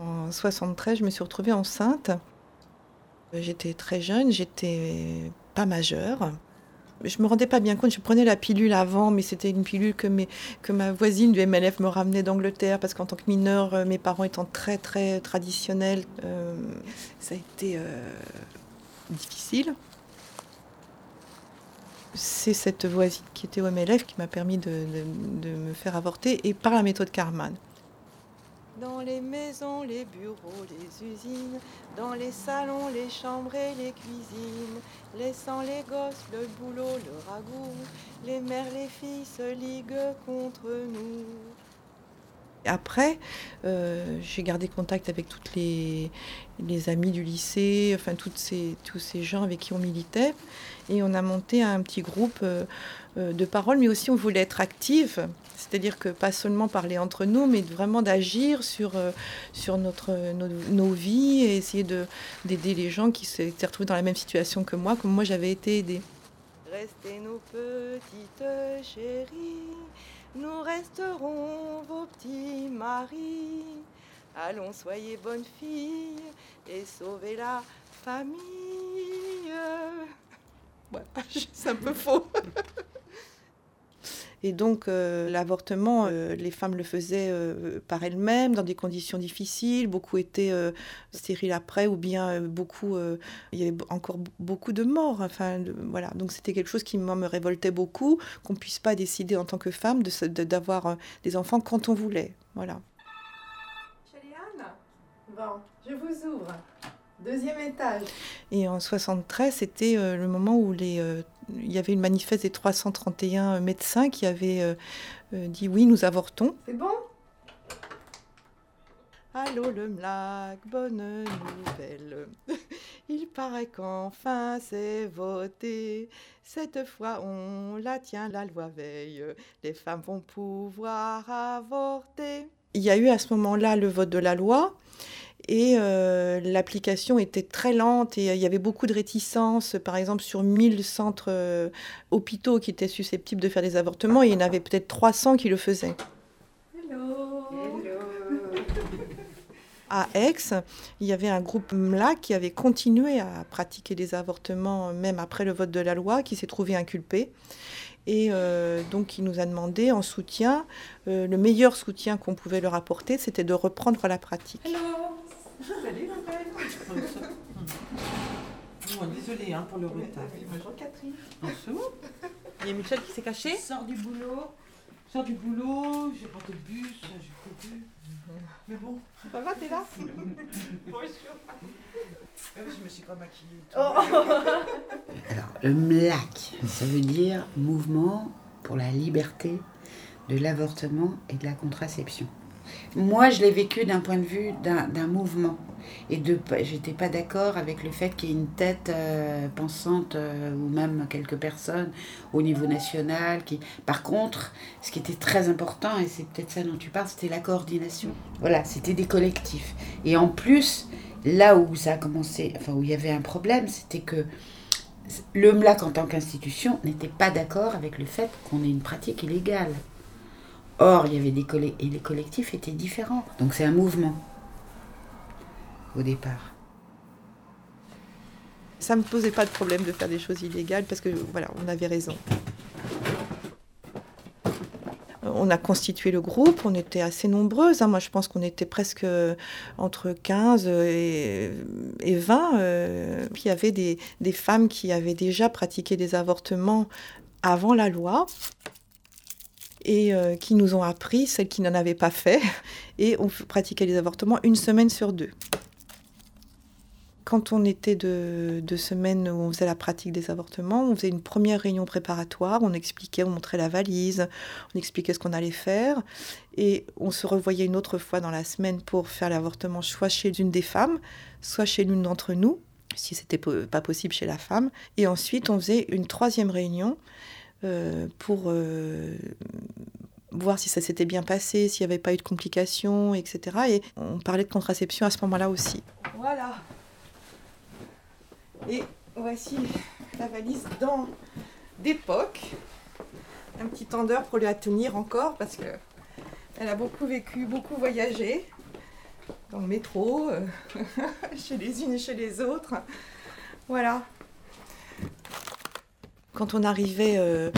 En 73, je me suis retrouvée enceinte. J'étais très jeune, j'étais pas majeure. Je me rendais pas bien compte, je prenais la pilule avant, mais c'était une pilule que, ma voisine du MLF me ramenait d'Angleterre, parce qu'en tant que mineure, euh, mes parents étant très très traditionnels, euh, ça a été euh, difficile. C'est cette voisine qui était au MLF qui m'a permis de, de me faire avorter, et par la méthode Karman. Dans les maisons, les bureaux, les usines, dans les salons, les chambres et les cuisines, laissant les gosses, le boulot, le ragoût, les mères, les filles se liguent contre nous. Après, euh, j'ai gardé contact avec toutes les, les amis du lycée, enfin toutes ces, tous ces gens avec qui on militait. Et on a monté un petit groupe euh, euh, de parole, mais aussi on voulait être active. C'est-à-dire que pas seulement parler entre nous, mais vraiment d'agir sur, sur notre, nos, vies et essayer d'aider les gens qui s'étaient retrouvés dans la même situation que moi, comme moi j'avais été aidée. Restez nos petites chéries nous resterons vos petits maris. Allons, soyez bonnes filles et sauvez la famille. C'est un peu faux. Et donc euh, l'avortement, euh, les femmes le faisaient euh, par elles-mêmes dans des conditions difficiles. Beaucoup étaient stériles après, ou bien beaucoup, il y avait encore beaucoup de morts. Enfin, voilà. Donc c'était quelque chose qui moi me révoltait beaucoup, qu'on puisse pas décider en tant que femme d'avoir des enfants quand on voulait. Voilà. bon, je vous ouvre. Deuxième étage. Et en 73, c'était le moment où les il y avait une manifeste des 331 médecins qui avaient euh, euh, dit oui, nous avortons. C'est bon? Allô le MLAC, bonne nouvelle. Il paraît qu'enfin c'est voté. Cette fois on la tient, la loi veille. Les femmes vont pouvoir avorter. Il y a eu à ce moment-là le vote de la loi. Et euh, l'application était très lente et euh, il y avait beaucoup de réticences. Par exemple, sur 1000 centres euh, hôpitaux qui étaient susceptibles de faire des avortements, il y en avait peut-être 300 qui le faisaient. Hello. À Aix, il y avait un groupe MLA qui avait continué à pratiquer des avortements même après le vote de la loi, qui s'est trouvé inculpé. Et donc, qui nous a demandé en soutien, le meilleur soutien qu'on pouvait leur apporter, c'était de reprendre la pratique. Salut, bon, désolé hein, pour le retard. Bonjour Catherine. Bonjour. Il y a Michel qui s'est caché. Sors du boulot. Sors du boulot. J'ai raté le bus. J'ai couru. Mais bon. Ça va, t'es là Bonjour. Je me suis pas maquillée. Oh. Alors, le MLAC, ça veut dire Mouvement pour la liberté de l'avortement et de la contraception. Moi, je l'ai vécu d'un point de vue d'un mouvement. Et de, j'étais pas d'accord avec le fait qu'il y ait une tête euh, pensante euh, ou même quelques personnes au niveau national. Qui... Par contre, ce qui était très important, et c'est peut-être ça dont tu parles, c'était la coordination. Voilà, c'était des collectifs. Et en plus, là où ça a commencé, enfin où il y avait un problème, c'était que le MLAC en tant qu'institution n'était pas d'accord avec le fait qu'on ait une pratique illégale. Or, il y avait des collectifs, et les collectifs étaient différents. Donc c'est un mouvement au départ. Ça ne me posait pas de problème de faire des choses illégales parce que voilà, on avait raison. On a constitué le groupe, on était assez nombreuses. Hein. Moi, je pense qu'on était presque entre 15 et, 20. Euh, il y avait des femmes qui avaient déjà pratiqué des avortements avant la loi et euh, qui nous ont appris, celles qui n'en avaient pas fait, et on pratiquait les avortements une semaine sur deux. Quand on était de, de semaines où on faisait la pratique des avortements, on faisait une première réunion préparatoire, on expliquait, on montrait la valise, on expliquait ce qu'on allait faire, et on se revoyait une autre fois dans la semaine pour faire l'avortement, soit chez une des femmes, soit chez l'une d'entre nous, si c'était pas possible chez la femme. Et ensuite, on faisait une troisième réunion euh, pour euh, voir si ça s'était bien passé, s'il n'y avait pas eu de complications, etc. Et on parlait de contraception à ce moment-là aussi. Voilà. Et voici la valise dans d'époque. Un petit tendeur pour la tenir encore parce que elle a beaucoup vécu, beaucoup voyagé. dans le métro, euh, chez les unes et chez les autres. Voilà. Quand on arrivait euh,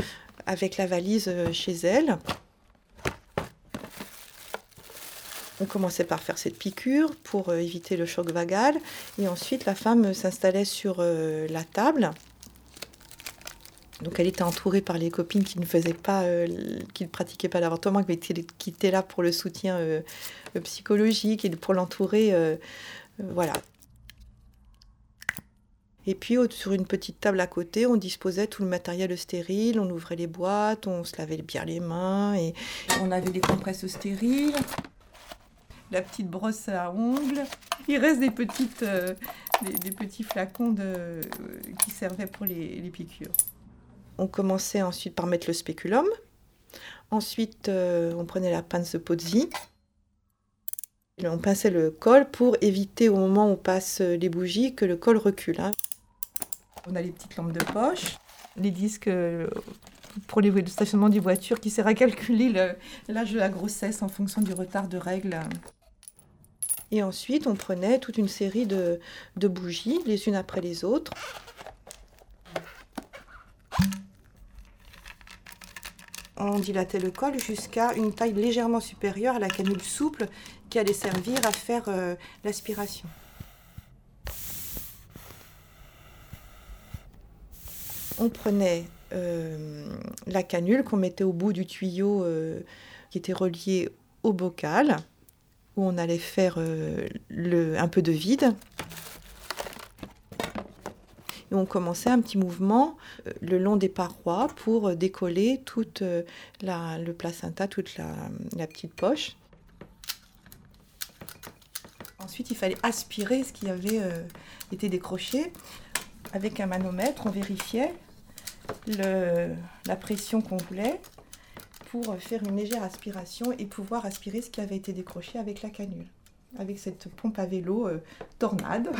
avec la valise euh, chez elle, on commençait par faire cette piqûre pour éviter le choc vagal. Et ensuite, la femme s'installait sur la table. Donc elle était entourée par les copines qui ne faisaient pas, qui ne pratiquaient pas l'avortement, qui étaient là pour le soutien psychologique et pour l'entourer. Euh, euh, voilà. Et puis sur une petite table à côté, on disposait tout le matériel stérile, on ouvrait les boîtes, on se lavait bien les mains et on avait les compresses stériles, la petite brosse à ongles. Il reste des, petites, euh, des, petits flacons de, qui servaient pour les, les, piqûres. On commençait ensuite par mettre le spéculum. Ensuite, on prenait la pince de Pozzi. On pinçait le col pour éviter au moment où on passe les bougies que le col recule. Hein. On a les petites lampes de poche, les disques euh, pour les, le stationnement des voitures qui sert à calculer l'âge de la grossesse en fonction du retard de règles. Et ensuite, on prenait toute une série de, bougies, les unes après les autres. On dilatait le col jusqu'à une taille légèrement supérieure à la canule souple qui allait servir à faire euh, l'aspiration. On prenait euh, la canule qu'on mettait au bout du tuyau euh, qui était relié au bocal, où on allait faire le, un peu de vide. On commençait un petit mouvement le long des parois pour décoller toute le placenta, toute la petite poche. Ensuite, il fallait aspirer ce qui avait euh, été décroché. Avec un manomètre, on vérifiait la pression qu'on voulait pour faire une légère aspiration et pouvoir aspirer ce qui avait été décroché avec la canule. Avec cette pompe à vélo euh, tornade.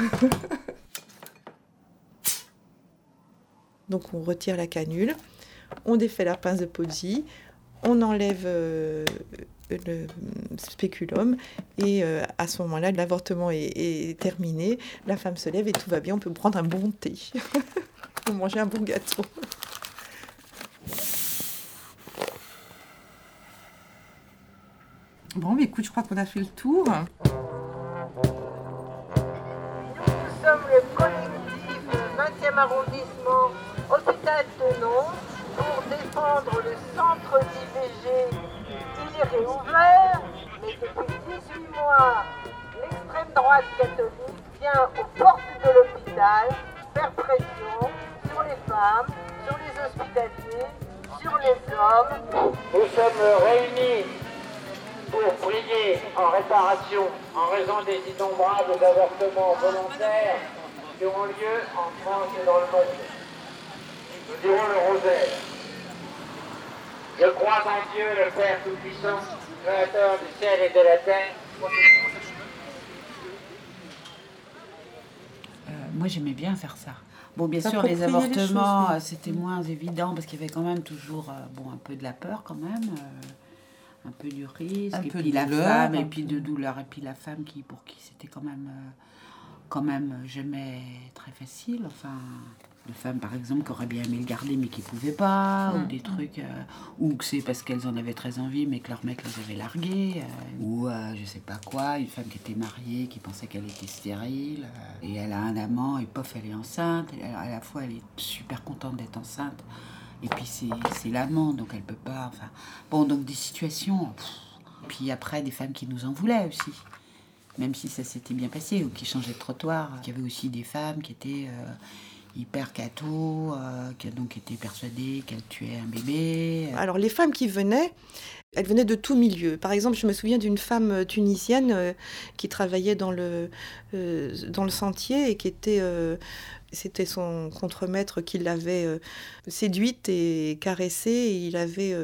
Donc on retire la canule, on défait la pince de Pozzi, on enlève euh, le spéculum et euh, à ce moment-là, l'avortement est, terminé, la femme se lève et tout va bien, on peut prendre un bon thé ou manger un bon gâteau. Bon, mais écoute, je crois qu'on a fait le tour. Nous sommes le collectif 20e arrondissement Hôpital de Nantes pour défendre le centre d'IVG réouvert, mais depuis 18 mois, l'extrême droite catholique vient aux portes de l'hôpital faire pression sur les femmes, sur les hospitaliers, sur les hommes. Nous sommes réunis pour prier en réparation en raison des innombrables avortements volontaires qui ont lieu en France et dans le monde. Nous dirons le rosaire. Je crois en Dieu, le Père Tout-Puissant, Créateur du ciel et de la terre. Euh, moi, j'aimais bien faire ça. Bon, bien sûr, les avortements, euh, c'était moins évident parce qu'il y avait quand même toujours euh, bon, un peu de la peur, quand même, un peu du risque, un et peu puis de la femme, et puis de douleur, et puis la femme qui, pour qui c'était quand même, quand même jamais très facile. Enfin, de femmes, par exemple, qui auraient bien aimé le garder, mais qui ne pouvaient pas, ou mm. des trucs, euh, ou que c'est parce qu'elles en avaient très envie, mais que leur mec les avait larguées, euh, ou euh, je sais pas quoi, une femme qui était mariée, qui pensait qu'elle était stérile, et elle a un amant, et pof, elle est enceinte, et à la fois elle est super contente d'être enceinte, et puis c'est l'amant, donc elle peut pas, enfin, bon, donc des situations, puis après des femmes qui nous en voulaient aussi même si ça s'était bien passé, ou qui changeaient de trottoir. Il y avait aussi des femmes qui étaient hyper cato, euh, qui donc été persuadée qu'elle tuait un bébé. Alors les femmes qui venaient, elles venaient de tout milieu. Par exemple, je me souviens d'une femme euh, tunisienne euh, qui travaillait dans le, dans le sentier et qui était... c'était son contremaître qui l'avait séduite et caressée. Il avait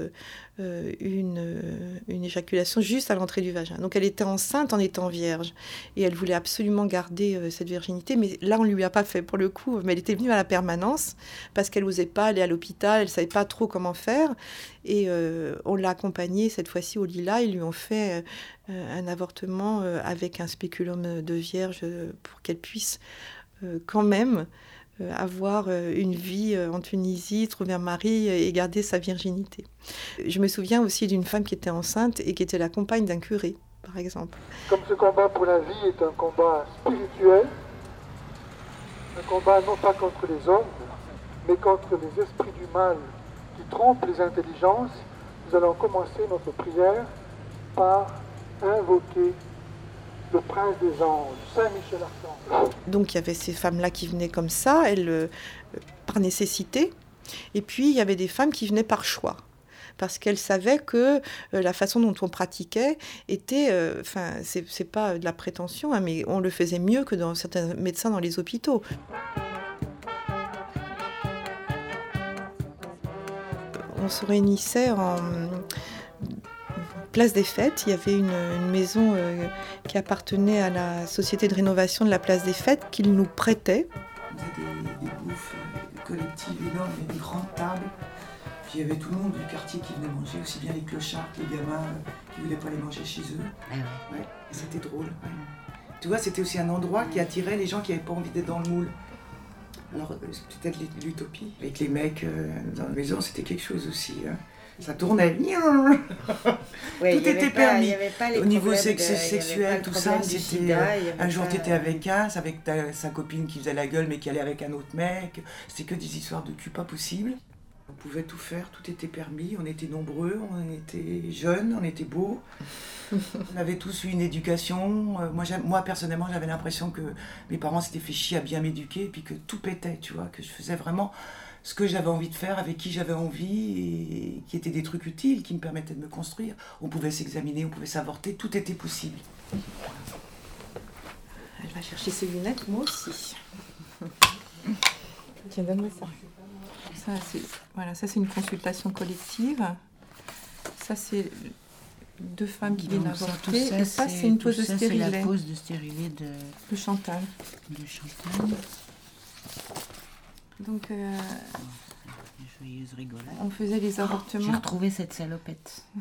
une, une éjaculation juste à l'entrée du vagin. Donc elle était enceinte en étant vierge et elle voulait absolument garder euh, cette virginité, mais là on lui a pas fait pour le coup. Mais elle était venue à la permanence parce qu'elle n'osait pas aller à l'hôpital, elle savait pas trop comment faire et euh, on l'a accompagnée cette fois-ci au Lila. Ils lui ont fait euh, un avortement euh, avec un spéculum de vierge euh, pour qu'elle puisse euh, quand même euh, avoir euh, une vie euh, en Tunisie, trouver un mari et garder sa virginité. Je me souviens aussi d'une femme qui était enceinte et qui était la compagne d'un curé, par exemple. Comme ce combat pour la vie est un combat spirituel, un combat non pas contre les hommes, mais contre les esprits du mal qui trompent les intelligences, nous allons commencer notre prière par invoquer le prince des anges, Saint Michel. Donc il y avait ces femmes-là qui venaient comme ça, elles, euh, par nécessité, et puis il y avait des femmes qui venaient par choix. Parce qu'elles savaient que euh, la façon dont on pratiquait était, euh, enfin, c'est c'est pas de la prétention, hein, mais on le faisait mieux que dans certains médecins dans les hôpitaux. On se réunissait en place des fêtes. Il y avait une, une maison euh, qui appartenait à la société de rénovation de la place des fêtes qu'ils nous prêtait. On faisait des, des bouffes collectives énormes, il y avait des grandes tables. Puis il y avait tout le monde du quartier qui venait manger, aussi bien les clochards que les gamins euh, qui voulaient pas aller manger chez eux. Ah ouais. Ouais, et c'était drôle. ouais. Tu vois, c'était aussi un endroit qui attirait les gens qui n'avaient pas envie d'être dans le moule. Alors, euh, c'est peut-être l'ut- l'utopie. Avec les mecs euh, dans la maison, c'était quelque chose aussi. hein. Ça tournait. Ouais, Tout était pas- permis. Au niveau sexe- de- sexuel, tout ça, c'était, Un jour, tu étais avec un, avec ta- sa copine qui faisait la gueule, mais qui allait avec un autre mec. C'était que des histoires de cul pas possible. On pouvait tout faire, tout était permis. On était nombreux, on était jeunes, on était beaux. on avait tous eu une éducation. Euh, Moi, moi personnellement, j'avais l'impression que mes parents s'étaient fait chier à bien m'éduquer, et puis que tout pétait, tu vois, que je faisais vraiment ce que j'avais envie de faire, avec qui j'avais envie, et qui étaient des trucs utiles, qui me permettaient de me construire. On pouvait s'examiner, on pouvait s'avorter, tout était possible. Elle va chercher ses lunettes, moi aussi. Tiens, donne-moi ça. Ça, c'est voilà, ça, c'est une consultation collective. Ça, c'est deux femmes qui viennent Donc ça, avorter. Et ça, c'est une pause de c'est la stérilet pause de stérilet de, de Chantal. de Chantal. Donc, euh, Joyeuse rigolade. on faisait les J'ai avortements. retrouvé cette salopette.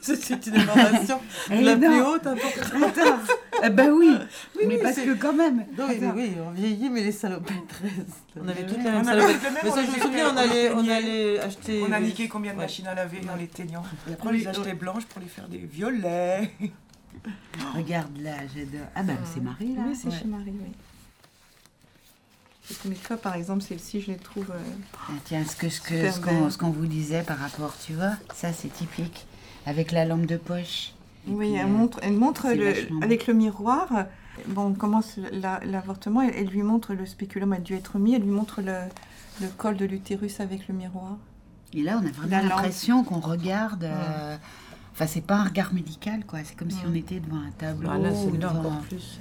C'est une information Eh non. haute importante. Attends, eh ben oui, Oui, mais oui, parce c'est- que quand même. Non, mais Attends. oui, on vieillit, mais les salopettes restent. On avait toutes les mêmes On avait je me souviens, on allait, on allait acheter. On a des- niqué combien de Ouais. machines à laver en les teignant Et après, on les achetait blanches pour les faire des violets. Regarde là, j'adore. Ah ben c'est Marie là. Oui, c'est Ouais. chez Marie, oui. Mais toi, par exemple, celle-ci, je les trouve. euh, Ah, tiens, ce que ce que ce qu'on qu'on vous disait par rapport, tu vois, ça c'est typique avec la lampe de poche. Et Oui, puis, elle euh, montre, elle montre le- vachement avec le miroir. Bon, on commence la- l'avortement, elle, elle lui montre le spéculum a dû être mis, elle lui montre le, le col de l'utérus avec le miroir. Et là, on a vraiment l'impression qu'on regarde. euh, Enfin, c'est pas un regard médical, quoi. C'est comme si on était devant un tableau. Ah, là, c'est ou là devant- encore plus.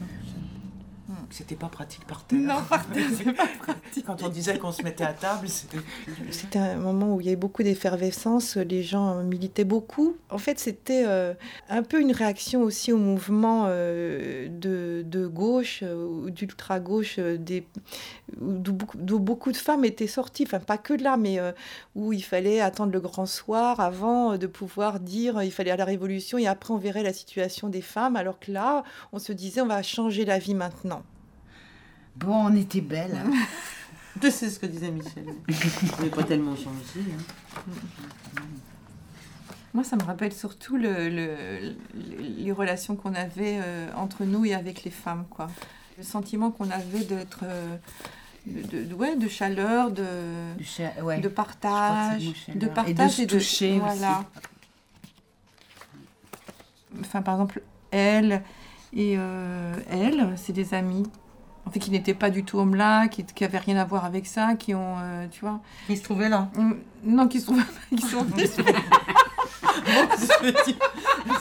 C'était pas pratique par terre. Non, par terre, c'est pas pratique. Quand on disait qu'on se mettait à table, c'était. C'était un moment où il y avait beaucoup d'effervescence, les gens militaient beaucoup. En fait, c'était euh, un peu une réaction aussi au mouvement euh, de, de gauche euh, ou d'ultra-gauche, euh, des- d'où beaucoup, de femmes étaient sorties, enfin pas que de là, mais euh, où il fallait attendre le grand soir avant de pouvoir dire il fallait à la révolution et après on verrait la situation des femmes, alors que là, on se disait on va changer la vie maintenant. Bon, on était belles. hein. Tu sais ce que disait Michel. On n'est pas tellement changé. hein. Moi, ça me rappelle surtout le, le- les relations qu'on avait euh, entre nous et avec les femmes, quoi. Le sentiment qu'on avait d'être, euh, de, de- ouais, de chaleur, de, cha- ouais. partage, c'est de partage Et de se toucher aussi. voilà. Enfin, par exemple, elle et euh, elle, c'est des amis. En fait, qui n'étaient pas du tout homme-là, qui n'avaient rien à voir avec ça, qui ont, euh, tu vois, Il se trouvait là. Mm, non, qui se trouvent, qui sont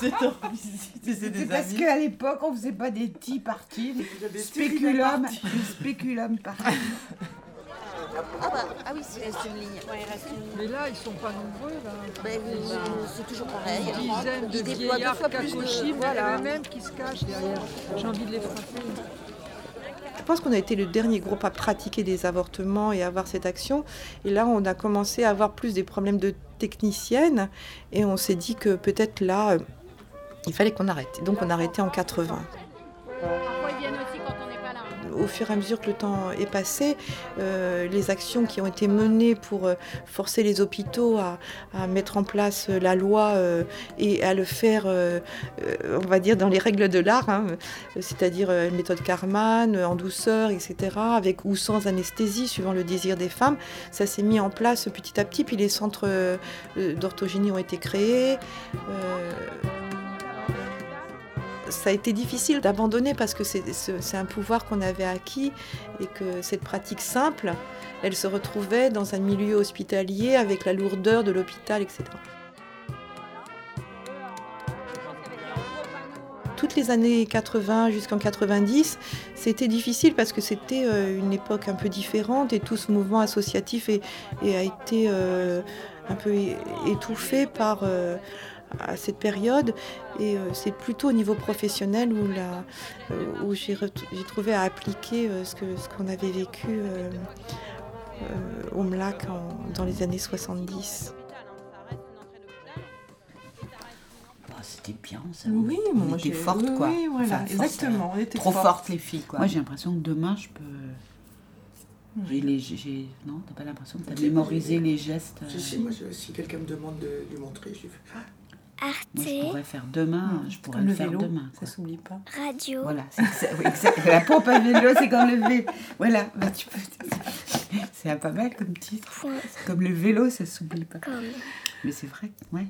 C'est en visite. C'est C'est des parce qu'à l'époque, on faisait pas des tea parties, des spéculum, des spéculum parties. Ah bah, ah oui, s'il reste une ligne. Ouais, il reste une ligne. Mais là, ils sont pas nombreux, là. Ben, euh, c'est toujours pareil. Une dizaine de vieillards fois plus de... cacochis, Voilà. même qui se cachent derrière. J'ai envie de les frapper. Pense qu'on a été le dernier groupe à pratiquer des avortements et avoir cette action. Et là, on a commencé à avoir plus des problèmes de techniciennes. Et on s'est dit que peut-être là, euh, il fallait qu'on arrête. Donc on a arrêté en 80. Au fur et à mesure que le temps est passé, euh, les actions qui ont été menées pour euh, forcer les hôpitaux à, mettre en place euh, la loi et à le faire, on va dire, dans les règles de l'art, hein, c'est-à-dire euh, méthode Karman, euh, en douceur, etc., avec ou sans anesthésie, suivant le désir des femmes, ça s'est mis en place petit à petit, puis les centres d'orthogénie ont été créés. Ça a été difficile d'abandonner parce que c'est un pouvoir qu'on avait acquis et que cette pratique simple, elle se retrouvait dans un milieu hospitalier avec la lourdeur de l'hôpital, etc. Toutes les années 80 jusqu'en 90, c'était difficile parce que c'était euh, une époque un peu différente et tout ce mouvement associatif a été euh, un peu étouffé par euh, à cette période. Et euh, c'est plutôt au niveau professionnel où, la- euh, où j'ai trouvé à appliquer euh, ce que- ce qu'on avait vécu euh, euh, au MLAC en- dans les années 70. Bah, C'était bien, ça. Oui, on moi, était oui, quoi. oui, voilà, Enfin, exactement, on était Trop fortes. fortes, les filles, quoi. Moi, j'ai l'impression que demain, je peux. J'ai les, j'ai- Non, t'as pas l'impression que t'as mémorisé les gestes Si, si, moi, je- si quelqu'un me demande de lui montrer, je lui fais Ah, Moi, je pourrais faire demain, je pourrais Comme le, le faire vélo, demain. ça s'oublie pas. Radio. Voilà, c'est oui. La pompe à vélo, c'est comme le vélo. Voilà, bah, tu peux. C'est pas mal comme titre. Comme le vélo, ça s'oublie pas. Mais c'est vrai, ouais.